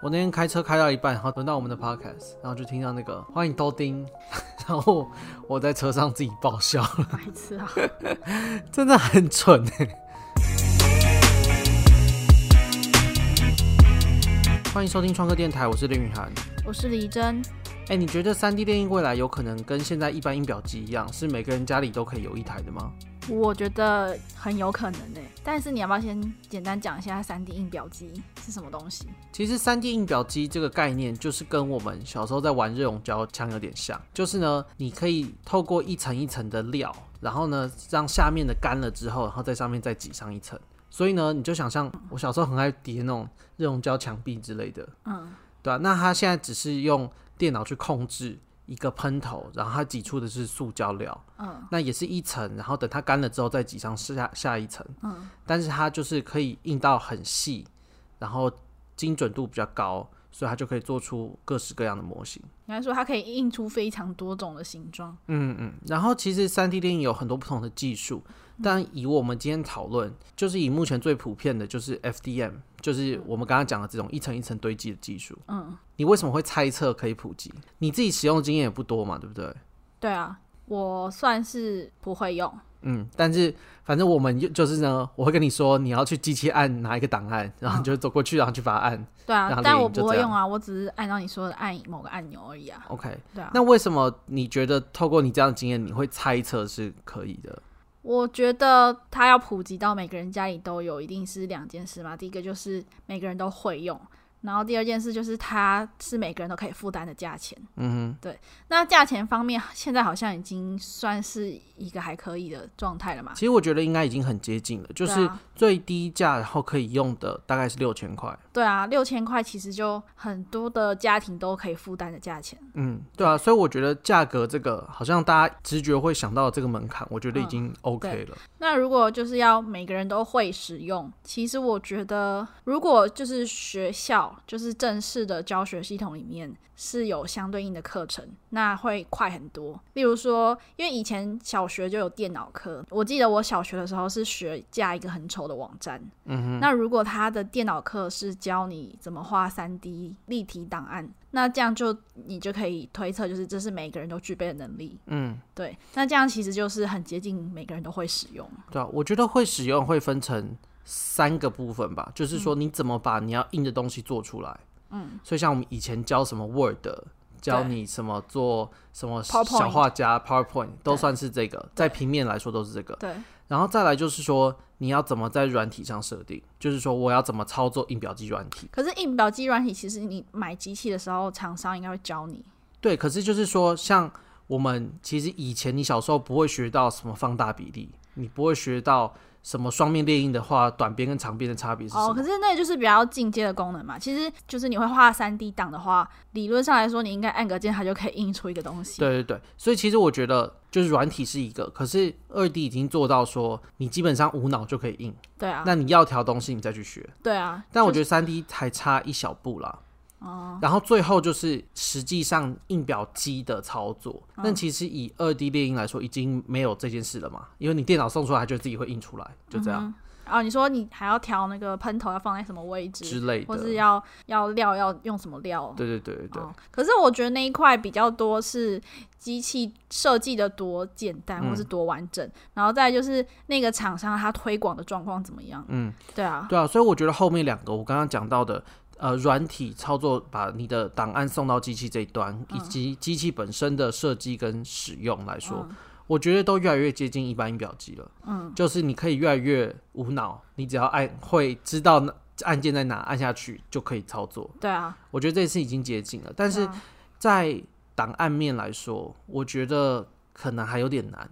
我那天开车开到一半，然后轮到我们的 podcast，然后就听到那个欢迎豆丁，然后我在车上自己爆笑了，白痴啊，真的很蠢哎！欢迎收听创客电台，我是林雨涵，我是李真。哎，你觉得三 D 电印未来有可能跟现在一般印表机一样，是每个人家里都可以有一台的吗？我觉得很有可能诶，但是你要不要先简单讲一下三 D 印表机是什么东西？其实三 D 印表机这个概念就是跟我们小时候在玩热熔胶枪有点像，就是呢，你可以透过一层一层的料，然后呢，让下面的干了之后，然后在上面再挤上一层。所以呢，你就想象我小时候很爱叠那种热熔胶墙壁之类的，嗯，对啊，那它现在只是用电脑去控制。一个喷头，然后它挤出的是塑胶料，嗯，那也是一层，然后等它干了之后再挤上下下一层，嗯，但是它就是可以印到很细，然后精准度比较高，所以它就可以做出各式各样的模型。应该说它可以印出非常多种的形状，嗯嗯，然后其实 3D 列印有很多不同的技术。但以我们今天讨论，就是以目前最普遍的，就是 FDM，就是我们刚刚讲的这种一层一层堆积的技术。嗯，你为什么会猜测可以普及？你自己使用的经验也不多嘛，对不对？对啊，我算是不会用。嗯，但是反正我们就是呢，我会跟你说，你要去机器按哪一个档案，然后你就走过去，然后去把它按。对啊，但我不会用啊，我只是按照你说的按某个按钮而已啊。OK，对啊。那为什么你觉得透过你这样的经验，你会猜测是可以的？我觉得它要普及到每个人家里都有，一定是两件事嘛。第一个就是每个人都会用。然后第二件事就是它是每个人都可以负担的价钱，嗯哼，对。那价钱方面，现在好像已经算是一个还可以的状态了嘛？其实我觉得应该已经很接近了，就是最低价然后可以用的大概是六千块。对啊，六千块其实就很多的家庭都可以负担的价钱。嗯，对啊，所以我觉得价格这个好像大家直觉会想到这个门槛，我觉得已经 OK 了。嗯，那如果就是要每个人都会使用，其实我觉得如果就是学校。就是正式的教学系统里面是有相对应的课程，那会快很多。例如说，因为以前小学就有电脑课，我记得我小学的时候是学架一个很丑的网站。嗯哼。那如果他的电脑课是教你怎么画三 D 立体档案，那这样就你就可以推测，就是这是每个人都具备的能力。嗯，对。那这样其实就是很接近每个人都会使用。对啊，我觉得会使用会分成。三个部分吧，就是说你怎么把你要印的东西做出来。嗯，所以像我们以前教什么 Word，教你什么做什么小画家 PowerPoint，都算是这个，在平面来说都是这个。对。然后再来就是说你要怎么在软体上设定，就是说我要怎么操作印表机软体。可是印表机软体其实你买机器的时候，厂商应该会教你。对，可是就是说像我们其实以前你小时候不会学到什么放大比例，你不会学到。什么双面列印的话，短边跟长边的差别是什么？哦，可是那就是比较进阶的功能嘛。其实就是你会画三 D 档的话，理论上来说，你应该按个键，它就可以印出一个东西。对对对，所以其实我觉得就是软体是一个，可是二 D 已经做到说你基本上无脑就可以印。对啊。那你要调东西，你再去学。对啊。但我觉得三 D 还差一小步啦。哦，然后最后就是实际上印表机的操作，但、嗯、其实以二 D 列印来说，已经没有这件事了嘛，因为你电脑送出来，它就自己会印出来，就这样。嗯、哦，你说你还要调那个喷头要放在什么位置之类的，或是要要料要用什么料？对对对对，对、哦。可是我觉得那一块比较多是机器设计的多简单，或是多完整，嗯、然后再就是那个厂商它推广的状况怎么样？嗯，对啊，对啊，所以我觉得后面两个我刚刚讲到的。呃，软体操作把你的档案送到机器这一端，嗯、以及机器本身的设计跟使用来说，嗯、我觉得都越来越接近一般印表机了。嗯，就是你可以越来越无脑，你只要按会知道按键在哪，按下去就可以操作。对啊，我觉得这次已经接近了，但是在档案面来说，我觉得可能还有点难，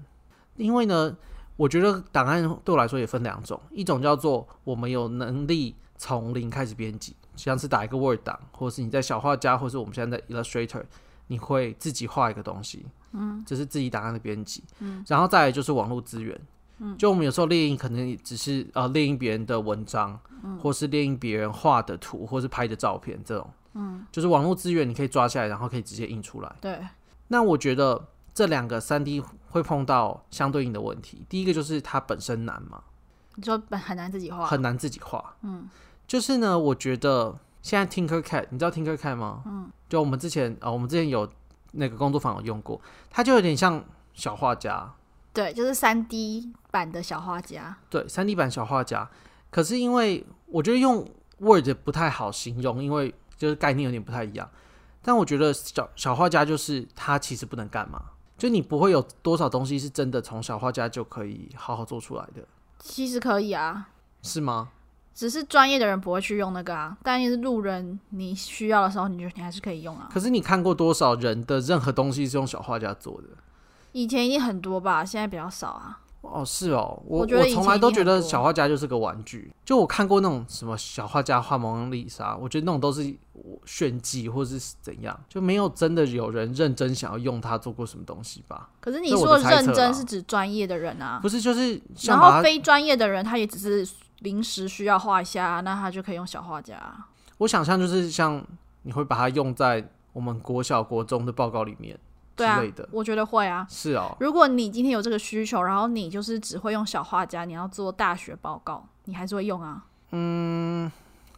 因为呢，我觉得档案对我来说也分两种，一种叫做我们有能力从零开始编辑。像是打一个 Word 档，或是你在小画家，或是我们现在在 Illustrator，你会自己画一个东西，嗯，这是自己档案的编辑，嗯，然后再来就是网络资源，嗯，就我们有时候列印可能只是呃列印别人的文章，嗯，或是列印别人画的图，或是拍的照片这种，嗯，就是网络资源你可以抓下来，然后可以直接印出来，对。那我觉得这两个三 D 会碰到相对应的问题，第一个就是它本身难嘛，你说本很难自己画，很难自己画，嗯。就是呢，我觉得现在 Tinkercad，你知道 Tinkercad 吗？嗯，就我们之前啊、哦，我们之前有那个工作坊有用过，它就有点像小画家。对，就是三 D 版的小画家。对，三 D 版小画家。可是因为我觉得用 Word 不太好形容，因为就是概念有点不太一样。但我觉得小小画家就是他其实不能干嘛，就你不会有多少东西是真的从小画家就可以好好做出来的。其实可以啊。是吗？只是专业的人不会去用那个啊，但是路人你需要的时候，你就你还是可以用啊。可是你看过多少人的任何东西是用小画家做的？以前一定很多吧，现在比较少啊。哦，是哦，我我从来都觉得小画家就是个玩具。就我看过那种什么小画家画蒙娜丽莎，我觉得那种都是炫技或是怎样，就没有真的有人认真想要用它做过什么东西吧。可是你说的认真是指专业的人啊？不是，就是然后非专业的人，他也只是临时需要画一下，那他就可以用小画家。我想象就是像你会把它用在我们国小国中的报告里面。对啊，我觉得会啊。是哦，如果你今天有这个需求，然后你就是只会用小画家，你要做大学报告，你还是会用啊？嗯，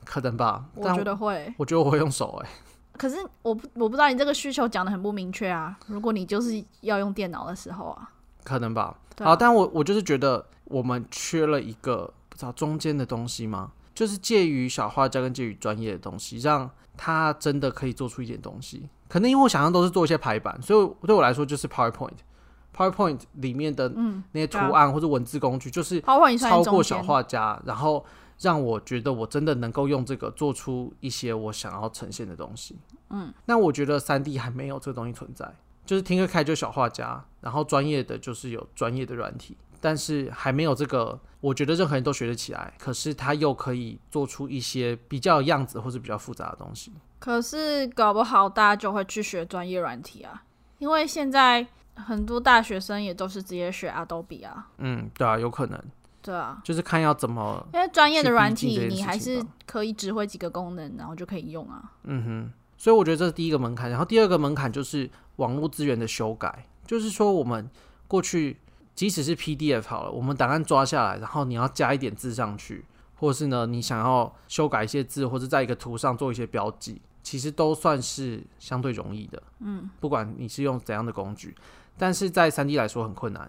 可能吧。我觉得会。我觉得我会用手哎。可是我不我不知道你这个需求讲的很不明确啊。如果你就是要用电脑的时候啊，可能吧。好，但我我就是觉得我们缺了一个不知道中间的东西吗？就是介于小画家跟介于专业的东西，让他真的可以做出一点东西。可能因为我想象都是做一些排版，所以对我来说就是 PowerPoint。PowerPoint 里面的那些图案或者文字工具，就是超过小画家，然后让我觉得我真的能够用这个做出一些我想要呈现的东西。嗯，那我觉得三 D 还没有这个东西存在，就是 Tinkercad 就小画家，然后专业的就是有专业的软体，但是还没有这个，我觉得任何人都学得起来，可是他又可以做出一些比较有样子或是比较复杂的东西。可是搞不好大家就会去学专业软体啊，因为现在很多大学生也都是直接学 Adobe 啊。嗯，对啊，有可能。对啊，就是看要怎么，因为专业的软体你还是可以指挥几个功能，然后就可以用啊。嗯哼，所以我觉得这是第一个门槛，然后第二个门槛就是网络资源的修改，就是说我们过去即使是 PDF 好了，我们档案抓下来，然后你要加一点字上去，或是呢你想要修改一些字，或者在一个图上做一些标记。其实都算是相对容易的，嗯，不管你是用怎样的工具，但是在三 D 来说很困难。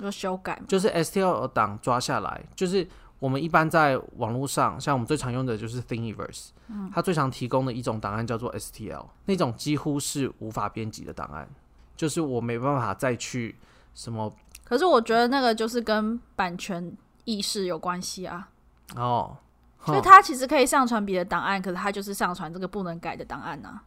要修改，就是 STL 档抓下来，就是我们一般在网络上，像我们最常用的就是 Thingiverse，嗯，它最常提供的一种档案叫做 STL，那种几乎是无法编辑的档案，就是我没办法再去什么。可是我觉得那个就是跟版权意识有关系啊。哦。所以他其实可以上传别的档案，可是他就是上传这个不能改的档案呢、啊。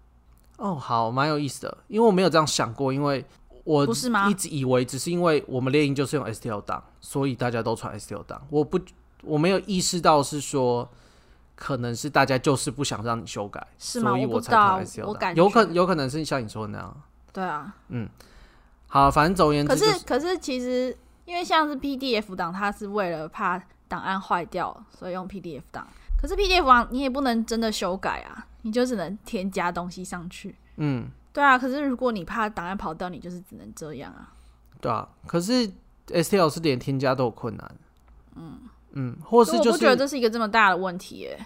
哦，好，蛮有意思的，因为我没有这样想过，因为我不是吗？一直以为只是因为我们猎鹰就是用 STL 档，所以大家都传 STL 档。我不，我没有意识到是说，可能是大家就是不想让你修改，是吗？所以我才传 STL 档。有可有可能是像你说的那样。对啊，嗯，好，反正总而言之、就是，可是可是其实因为像是 PDF 档，它是为了怕。档案坏掉，所以用 PDF 档。可是 PDF 档你也不能真的修改啊，你就只能添加东西上去。嗯，对啊。可是如果你怕档案跑掉，你就是只能这样啊。对啊。可是 STL 是连添加都有困难。嗯嗯，或是就是我不觉得这是一个这么大的问题耶。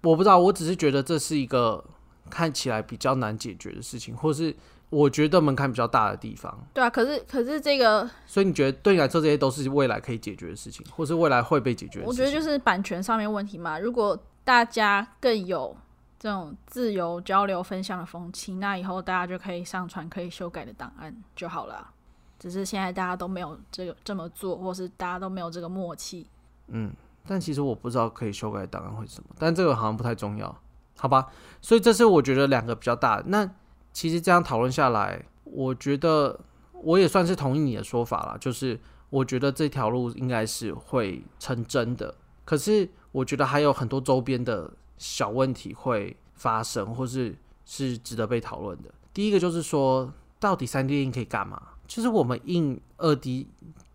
我不知道，我只是觉得这是一个看起来比较难解决的事情，或是。我觉得门槛比较大的地方，对啊，可是可是这个，所以你觉得对你来说这些都是未来可以解决的事情，或是未来会被解决的事情？我觉得就是版权上面问题嘛。如果大家更有这种自由交流分享的风气，那以后大家就可以上传可以修改的档案就好了。只是现在大家都没有这个这么做，或是大家都没有这个默契。嗯，但其实我不知道可以修改档案会是什么，但这个好像不太重要，好吧？所以这是我觉得两个比较大的那。其实这样讨论下来，我觉得我也算是同意你的说法了，就是我觉得这条路应该是会成真的。可是我觉得还有很多周边的小问题会发生，或是是值得被讨论的。第一个就是说，到底三 D 印可以干嘛？就是我们印二 D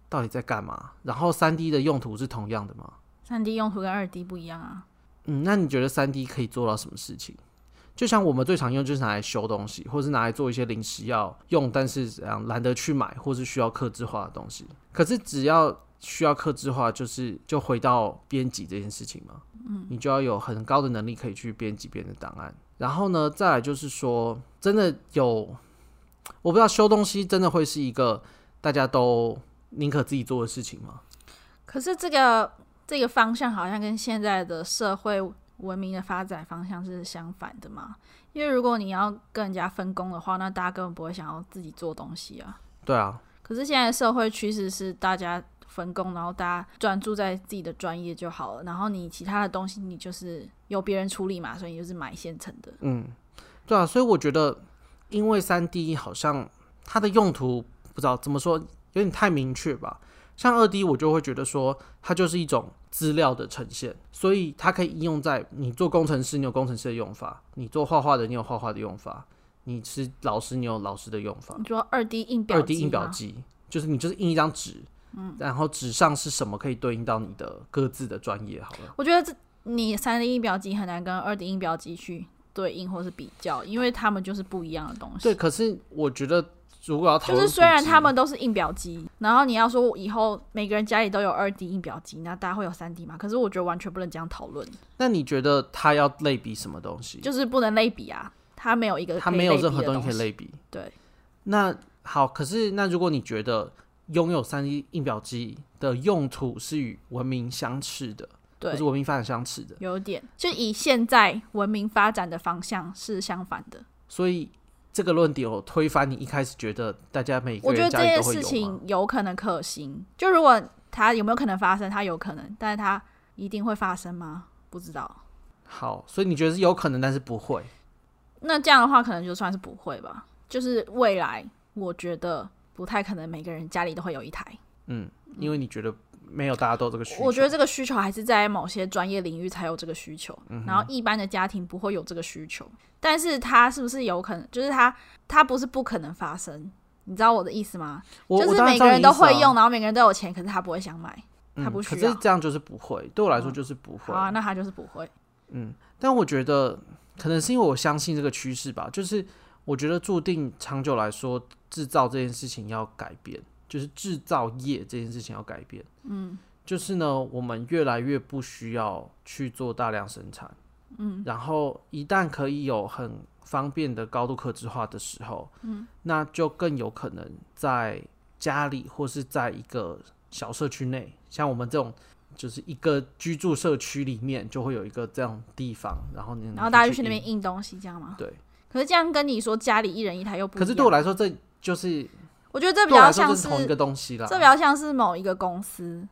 到底在干嘛？然后三 D 的用途是同样的吗三 D 用途跟二 D 不一样啊。嗯，那你觉得三 D 可以做到什么事情？就像我们最常用就是拿来修东西，或是拿来做一些临时要用，但是怎样懒得去买，或是需要克制化的东西。可是只要需要克制化，就是就回到编辑这件事情嘛。嗯，你就要有很高的能力可以去编辑别人的档案。然后呢，再来就是说，真的有，我不知道修东西真的会是一个大家都宁可自己做的事情吗？可是这个这个方向好像跟现在的社会文明的发展方向是相反的嘛？因为如果你要跟人家分工的话，那大家根本不会想要自己做东西啊。对啊。可是现在社会趋势是大家分工，然后大家专注在自己的专业就好了。然后你其他的东西，你就是由别人处理嘛，所以你就是买现成的。嗯，对啊。所以我觉得，因为三 D 好像它的用途不知道怎么说，有点太明确吧。像二 D，我就会觉得说，它就是一种资料的呈现，所以它可以应用在你做工程师，你有工程师的用法；你做画画的，你有画画的用法。你是老师，你有老师的用法。你说二 D 印表，二 D 印表机就是你就是印一张纸，嗯，然后纸上是什么可以对应到你的各自的专业。好了，我觉得这你三 D 印表机很难跟二 D 印表机去对应或是比较，因为他们就是不一样的东西。对，可是我觉得如果要讨论，就是虽然他们都是印表机，然后你要说以后每个人家里都有二 D 印表机，那大家会有三 D 吗？可是我觉得完全不能这样讨论。那你觉得他要类比什么东西？就是不能类比啊。它没有一个，它没有任何东西可以类比。对，那好，可是那如果你觉得拥有三 D 印表机的用途是与文明相斥的，对，或是文明发展相斥的，有点，就以现在文明发展的方向是相反的。所以这个论点有推翻你一开始觉得大家每个人，我觉得这件事情有可能可行。就如果它有没有可能发生，它有可能，但是它一定会发生吗？不知道。好，所以你觉得是有可能，但是不会。那这样的话，可能就算是不会吧。就是未来，我觉得不太可能每个人家里都会有一台。嗯，因为你觉得没有大家都这个需求。我觉得这个需求还是在某些专业领域才有这个需求，嗯、然后一般的家庭不会有这个需求。但是它是不是有可能？就是它，它不是不可能发生。你知道我的意思吗？我就是每个人都会用，然后每个人都有钱，可是他不会想买，他不需要。嗯、可是这样就是不会，对我来说就是不会。嗯、好啊，那他就是不会。嗯，但我觉得。可能是因为我相信这个趋势吧，就是我觉得注定长久来说，制造这件事情要改变，就是制造业这件事情要改变。嗯，就是呢，我们越来越不需要去做大量生产。嗯，然后一旦可以有很方便的高度可制化的时候，嗯，那就更有可能在家里或是在一个小社区内，像我们这种。就是一个居住社区里面就会有一个这样地方，然后你然后大家就去那边印东西，这样吗？对。可是这样跟你说家里一人一台又不一样。可是对我来说，这就是我觉得这比较像是同一个东西啦。这比较像是某一个公司，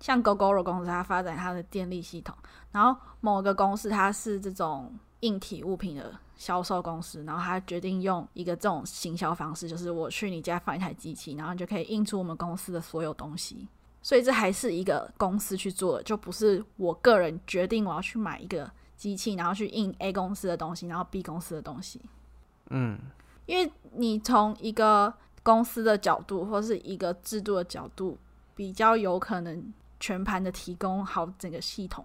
像 Gogoro 公司，它发展它的电力系统，然后某一个公司它是这种硬体物品的销售公司，然后它决定用一个这种行销方式，就是我去你家放一台机器，然后你就可以印出我们公司的所有东西。所以这还是一个公司去做的，就不是我个人决定我要去买一个机器，然后去印 A 公司的东西，然后 B 公司的东西。嗯，因为你从一个公司的角度或是一个制度的角度，比较有可能全盘的提供好整个系统。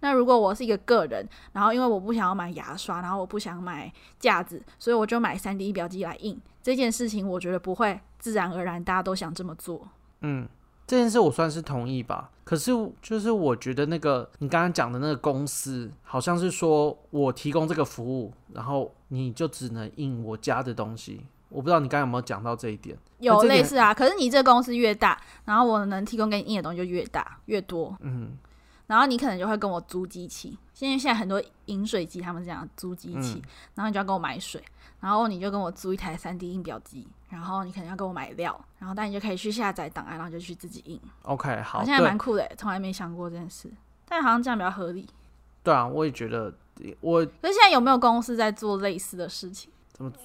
那如果我是一个个人，然后因为我不想要买牙刷，然后我不想买架子，所以我就买三 D 表机来印这件事情，我觉得不会自然而然大家都想这么做。嗯。这件事我算是同意吧，可是就是我觉得那个你刚刚讲的那个公司，好像是说我提供这个服务，然后你就只能印我家的东西。我不知道你刚刚有没有讲到这一点？有类似啊，可是你这个公司越大，然后我能提供给你印的东西就越大越多。嗯，然后你可能就会跟我租机器，现在现在很多饮水机他们是这样租机器，嗯，然后你就要跟我买水。然后你就跟我租一台三 D 印表机，然后你可能要跟我买料，然后但你就可以去下载档案，然后就去自己印。OK，好，好像还蛮酷的，从来没想过这件事，但好像这样比较合理。对啊，我也觉得我。可是现在有没有公司在做类似的事情？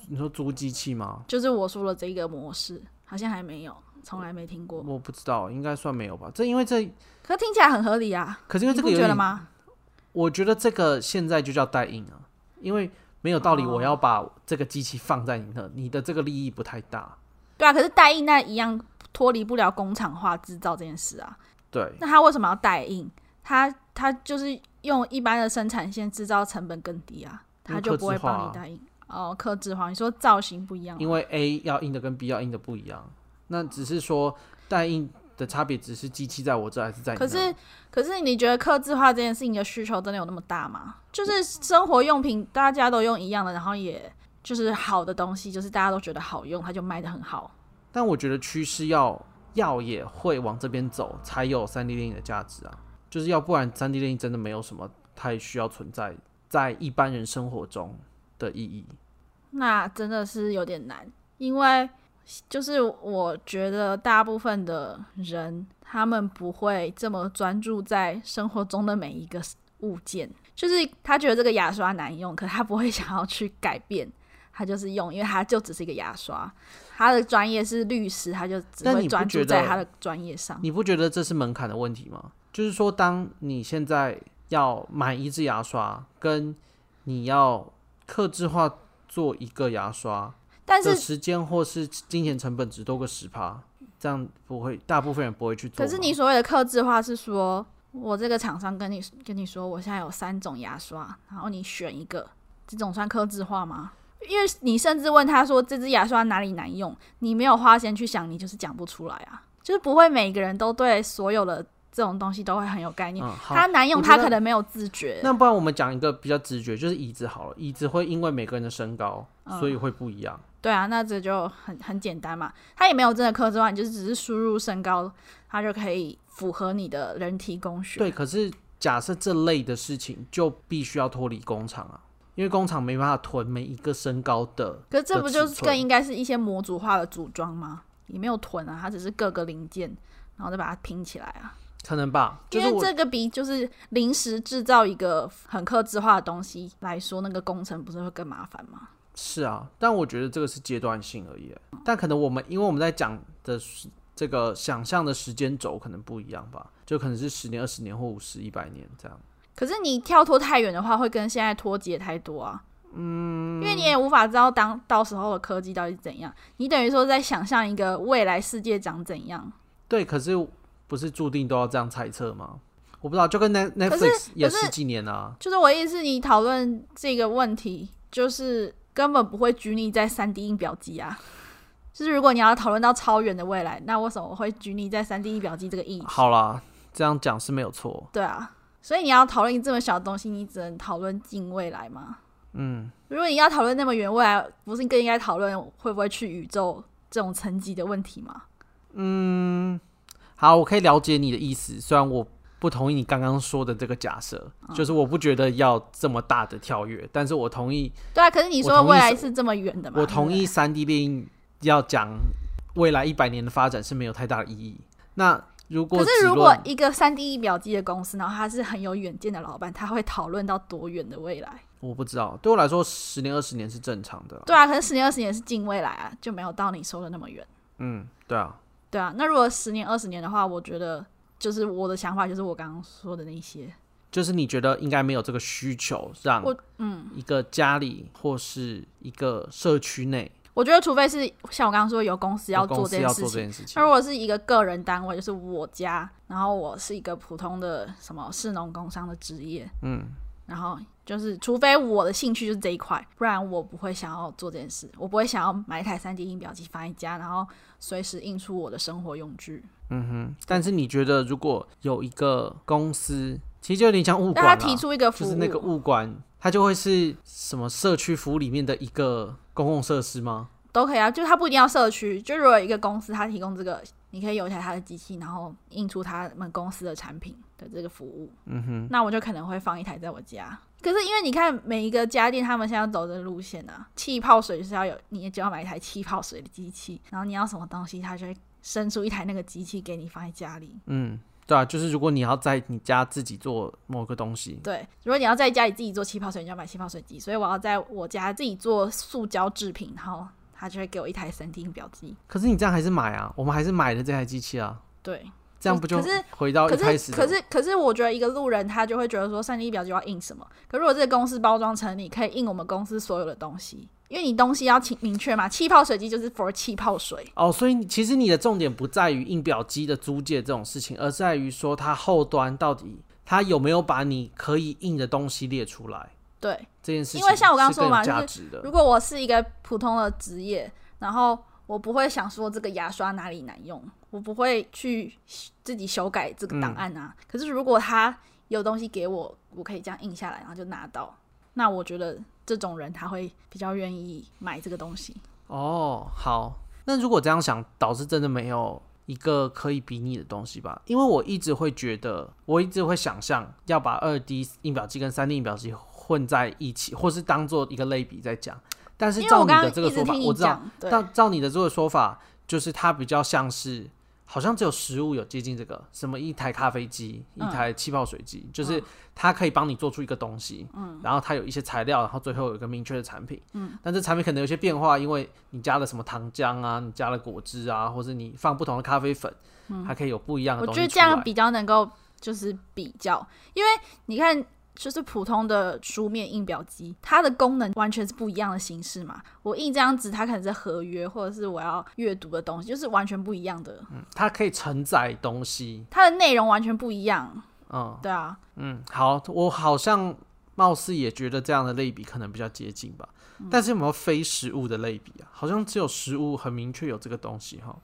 你说租机器吗？就是我说了这个模式，好像还没有，从来没听过。我，我不知道，应该算没有吧？这因为这，可是听起来很合理啊。可是因为这个有，你觉得吗？我觉得这个现在就叫代印啊，因为。没有道理，我要把这个机器放在你那，你的这个利益不太大。对啊，可是代印那一样脱离不了工厂化制造这件事啊。对，那他为什么要代印？他他就是用一般的生产线制造成本更低啊，他就不会帮你代印。哦，克制化，你说造型不一样，因为 A 要印的跟 B 要印的不一样，那只是说代印的差别只是机器在我这还是在你那？可是，可是你觉得克制化这件事情的需求真的有那么大吗？就是生活用品大家都用一样的，然后也就是好的东西，就是大家都觉得好用，它就卖的很好。但我觉得趋势要要也会往这边走，才有三 D 电影的价值啊！就是要不然三 D 电影真的没有什么太需要存在在一般人生活中的意义。那真的是有点难，因为。就是我觉得大部分的人，他们不会这么专注在生活中的每一个物件。就是他觉得这个牙刷难用，可他不会想要去改变，他就是用，因为他就只是一个牙刷。他的专业是律师，他就只会专注在他的专业上。你不觉得这是门槛的问题吗？就是说，当你现在要买一支牙刷，跟你要客制化做一个牙刷。但是时间或是金钱成本只多个十趴，这样不会，大部分人不会去做。可是你所谓的克制化是说，我这个厂商跟你跟你说，我现在有三种牙刷，然后你选一个，这种算克制化吗？因为你甚至问他说这支牙刷哪里难用，你没有花钱去想，你就是讲不出来啊，就是不会每个人都对所有的。这种东西都会很有概念。嗯、它难用，它可能没有自觉。那不然我们讲一个比较直觉，就是椅子好了。椅子会因为每个人的身高，嗯、所以会不一样。对啊，那这就很很简单嘛。它也没有真的客制化，你就是只是输入身高，它就可以符合你的人体工学。对，可是假设这类的事情就必须要脱离工厂啊，因为工厂没办法囤每一个身高的。可是这不就是更应该是一些模组化的组装吗？也没有囤啊，它只是各个零件，然后再把它拼起来啊。可能吧，因为这个比就是临时制造一个很克制化的东西来说，那个工程不是会更麻烦吗？是啊，但我觉得这个是阶段性而已。但可能我们因为我们在讲的这个想象的时间轴可能不一样吧，就可能是十年、二十年或五十、一百年这样。可是你跳脱太远的话，会跟现在脱节太多啊。嗯，因为你也无法知道当到时候的科技到底是怎样，你等于说在想象一个未来世界长怎样。对，可是。不是注定都要这样猜测吗？我不知道，就跟 Netflix 也十几年啊。就是我意思，你讨论这个问题，就是根本不会拘泥在三 D 印表机啊。就是如果你要讨论到超远的未来，那为什么会拘泥在三 D 印表机这个意义？好啦，这样讲是没有错。对啊，所以你要讨论这么小的东西，你只能讨论近未来吗？嗯。如果你要讨论那么远未来，不是更应该讨论会不会去宇宙这种层级的问题吗？嗯。好，我可以了解你的意思，虽然我不同意你刚刚说的这个假设，嗯、就是我不觉得要这么大的跳跃，但是我同意。对啊，可是你说未来是这么远的嘛？我同意三 D 电影要讲未来一百年的发展是没有太大的意义。那如果可是如果一个三 D 印表机的公司，然后他是很有远见的老板，他会讨论到多远的未来？我不知道，对我来说十年二十年是正常的。对啊，可是十年二十年是近未来啊，就没有到你说的那么远。嗯，对啊。对啊，那如果十年二十年的话，我觉得就是我的想法，就是我刚刚说的那些，就是你觉得应该没有这个需求，让嗯一个家里或是一个社区内，我觉得除非是像我刚刚说有公司要做这件事情，那如果是一个个人单位，就是我家，然后我是一个普通的什么市农工商的职业，嗯。然后就是，除非我的兴趣就是这一块，不然我不会想要做这件事。我不会想要买一台 3D 印表机放在家，然后随时印出我的生活用具。嗯哼。但是你觉得，如果有一个公司，其实就有点像物管，他提出一个服务，就是那个物管，它就会是什么社区服务里面的一个公共设施吗？都可以啊，就是它不一定要社区。就如果有一个公司，它提供这个，你可以有一台它的机器，然后印出他们公司的产品的这个服务。嗯哼，那我就可能会放一台在我家。可是因为你看每一个家电，他们现在走的路线啊，气泡水就是要有，你就要买一台气泡水的机器，然后你要什么东西，它就会生出一台那个机器给你放在家里。嗯，对啊，就是如果你要在你家自己做某个东西，对，如果你要在家里自己做气泡水，你就要买气泡水机。所以我要在我家自己做塑胶制品，然后。他就会给我一台 3D 印表机。可是你这样还是买啊？我们还是买了这台机器啊。对，这样不就回到一开始？可是可是可是，我觉得一个路人他就会觉得说三 D 表机要印什么？可如果这个公司包装成你可以印我们公司所有的东西，因为你东西要清明确嘛。气泡水机就是 for 气泡水。哦，所以其实你的重点不在于印表机的租借这种事情，而在于说它后端到底它有没有把你可以印的东西列出来。对，这件事情，因为像我刚刚说嘛，就是如果我是一个普通的职业，然后我不会想说这个牙刷哪里难用，我不会去自己修改这个档案啊。嗯、可是如果他有东西给我，我可以这样印下来，然后就拿到，那我觉得这种人他会比较愿意买这个东西。哦，好，那如果这样想，导致真的没有一个可以比拟的东西吧？因为我一直会觉得，我一直会想象要把二 D 印表机跟三 D 印表机混在一起，或是当做一个类比在讲。但是照你的这个说法，我，我知道，照照你的这个说法，就是它比较像是，好像只有食物有接近这个，什么一台咖啡机，嗯、一台气泡水机，就是它可以帮你做出一个东西，嗯，然后它有一些材料，然后最后有一个明确的产品，嗯，但这产品可能有些变化，因为你加了什么糖浆啊，你加了果汁啊，或者你放不同的咖啡粉，嗯，还可以有不一样的东西。我觉得这样比较能够就是比较，因为你看。就是普通的书面印表机，它的功能完全是不一样的形式嘛。我印这张纸，它可能是合约，或者是我要阅读的东西，就是完全不一样的。嗯，它可以承载东西，它的内容完全不一样。嗯，对啊。嗯，好，我好像貌似也觉得这样的类比可能比较接近吧。嗯，但是有没有非实物的类比啊？好像只有实物很明确有这个东西哈。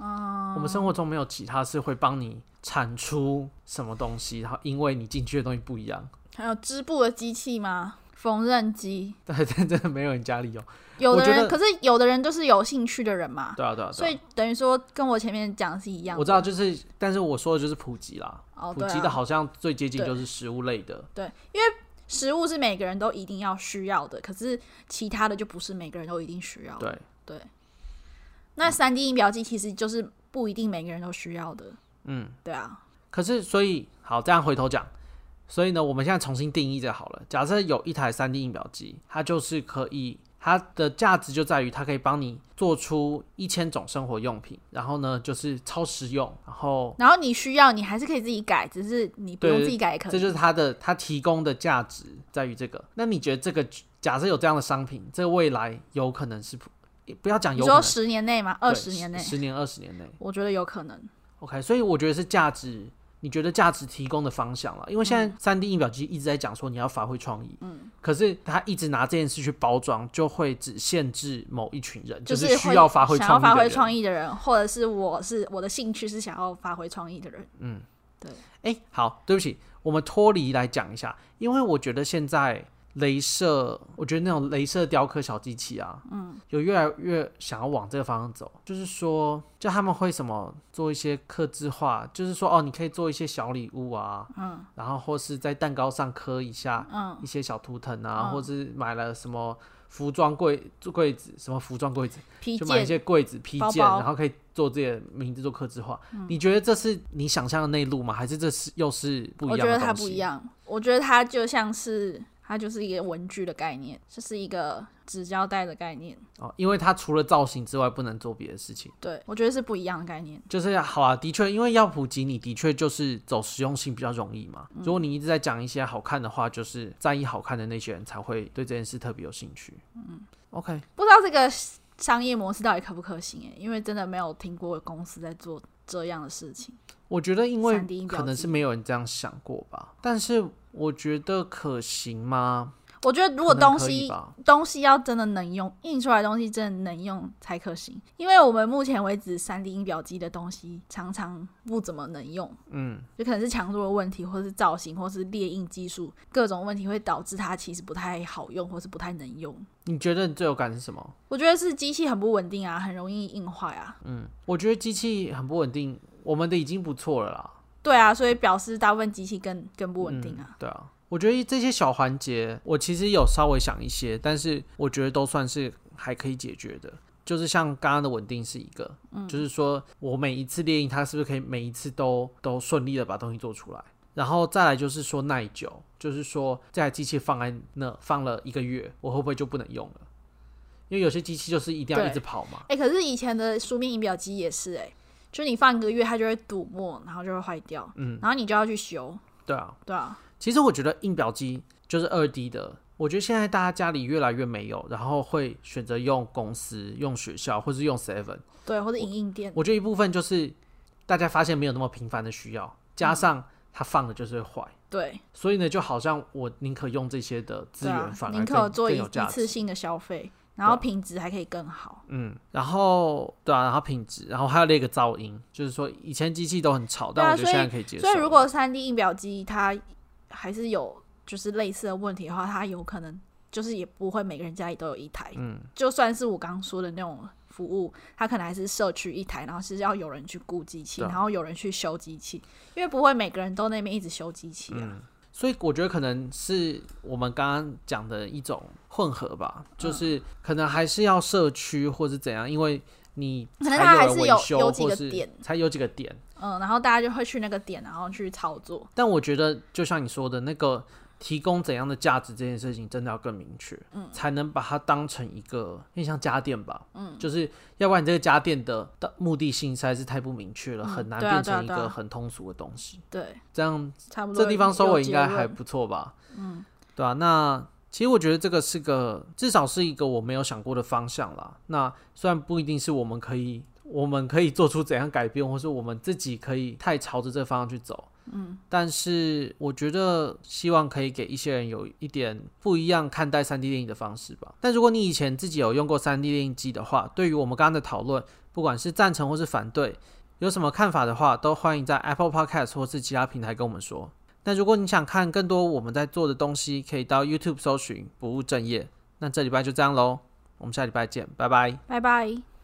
嗯，我们生活中没有其他是会帮你产出什么东西，然后因为你进去的东西不一样。还有织布的机器吗？缝纫机？对，真的没有人家里有。有的人，可是有的人就是有兴趣的人嘛。对啊，对啊。所以等于说跟我前面讲的是一样。我知道，就是，但是我说的就是普及啦。哦，普及的好像最接近就是食物类的。对，对，因为食物是每个人都一定要需要的，可是其他的就不是每个人都一定需要的。对对。那三 D 印表机其实就是不一定每个人都需要的，嗯，对啊。可是，所以好，这样回头讲，所以呢，我们现在重新定义就好了。假设有一台三 D 印表机，它就是可以，它的价值就在于它可以帮你做出一千种生活用品，然后呢，就是超实用，然后，然后你需要，你还是可以自己改，只是你不用自己改也可以。这就是它的，它提供的价值在于这个。那你觉得这个，假设有这样的商品，这个未来有可能是？不要讲，有说十年内吗？二十年内，十年二十年内，我觉得有可能。OK，所以我觉得是价值，你觉得价值提供的方向了？因为现在三 D 印表机一直在讲说你要发挥创意，嗯，可是他一直拿这件事去包装，就会只限制某一群人，就是需要发挥想要发挥创意的人，或者是我是我的兴趣是想要发挥创意的人，嗯，对。哎，好，对不起，我们脱离来讲一下，因为我觉得现在。镭射，我觉得那种镭射雕刻小机器啊，嗯，有越来越想要往这个方向走，就是说，就他们会什么做一些刻字化，就是说，哦，你可以做一些小礼物啊，嗯，然后或是在蛋糕上刻一下，嗯，一些小图腾啊，嗯、或是买了什么服装柜柜子，什么服装柜子，就买一些柜子披件，然后可以做自己的名字做刻字化。嗯、你觉得这是你想象的内路吗？还是这是又是不一样的？我觉得它不一样，我觉得它就像是。它就是一个文具的概念，这、就是一个纸胶带的概念哦，因为它除了造型之外，不能做别的事情。对，我觉得是不一样的概念。就是好啊，的确，因为要普及，你的确就是走实用性比较容易嘛。嗯、如果你一直在讲一些好看的话，就是在意好看的那些人才会对这件事特别有兴趣。嗯，OK，不知道这个商业模式到底可不可行诶？因为真的没有听过公司在做这样的事情。我觉得，因为可能是没有人这样想过吧，但是。我觉得可行吗？我觉得如果东西东西要真的能用，印出来的东西真的能用才可行。因为我们目前为止三 D 印表机的东西常常不怎么能用。嗯，就可能是强度的问题，或是造型，或是列印技术各种问题，会导致它其实不太好用，或是不太能用。你觉得你最有感是什么？我觉得是机器很不稳定啊，很容易印坏啊。嗯，我觉得机器很不稳定，我们的已经不错了啦。对啊，所以表示大部分机器更更不稳定啊。嗯，对啊，我觉得这些小环节，我其实有稍微想一些，但是我觉得都算是还可以解决的。就是像刚刚的稳定是一个，嗯，就是说我每一次猎鹰，它是不是可以每一次都都顺利的把东西做出来？然后再来就是说耐久，就是说这台机器放在那放了一个月，我会不会就不能用了？因为有些机器就是一定要一直跑嘛。哎，欸，可是以前的书面仪表机也是哎，欸。就你放一个月，它就会堵墨，然后就会坏掉。嗯，然后你就要去修。对啊，对啊。其实我觉得印表机就是二 D 的，我觉得现在大家家里越来越没有，然后会选择用公司、用学校，或是用 Seven，对，或者影印店。我觉得一部分就是大家发现没有那么频繁的需要，加上它放的就是坏。对。所以呢，就好像我宁可用这些的资源，反而宁可做一一次性的消费。然后品质还可以更好。嗯，然后对啊，然后品质，然后还有那个噪音，就是说以前机器都很吵，但我觉得现在可以接受。所以，所以如果三 D 印表机它还是有就是类似的问题的话，它有可能就是也不会每个人家里都有一台。嗯，就算是我刚刚说的那种服务，它可能还是社区一台，然后是要有人去雇机器，然后有人去修机器，因为不会每个人都那边一直修机器啊。嗯所以我觉得可能是我们刚刚讲的一种混合吧，就是可能还是要社区或是怎样，因为你可能它还是有有几个点，才有几个点，嗯，然后大家就会去那个点，然后去操作。但我觉得就像你说的那个。提供怎样的价值这件事情真的要更明确，嗯，才能把它当成一个有点像家电吧，嗯，就是要不然你这个家电的的目的性实在是太不明确了，嗯，很难变成一个很通俗的东西。对，啊对啊对啊，这样差不多，这地方收尾应该还不错吧？嗯，对啊，那其实我觉得这个是个至少是一个我没有想过的方向啦。那虽然不一定是我们可以我们可以做出怎样改变，或是我们自己可以太朝着这个方向去走。嗯，但是我觉得希望可以给一些人有一点不一样看待 3D 电影的方式吧。但如果你以前自己有用过 3D 电影机的话，对于我们刚刚的讨论，不管是赞成或是反对，有什么看法的话，都欢迎在 Apple Podcast 或是其他平台跟我们说。那如果你想看更多我们在做的东西，可以到 YouTube 搜寻不务正业。那这礼拜就这样喽，我们下礼拜见，拜拜，拜拜。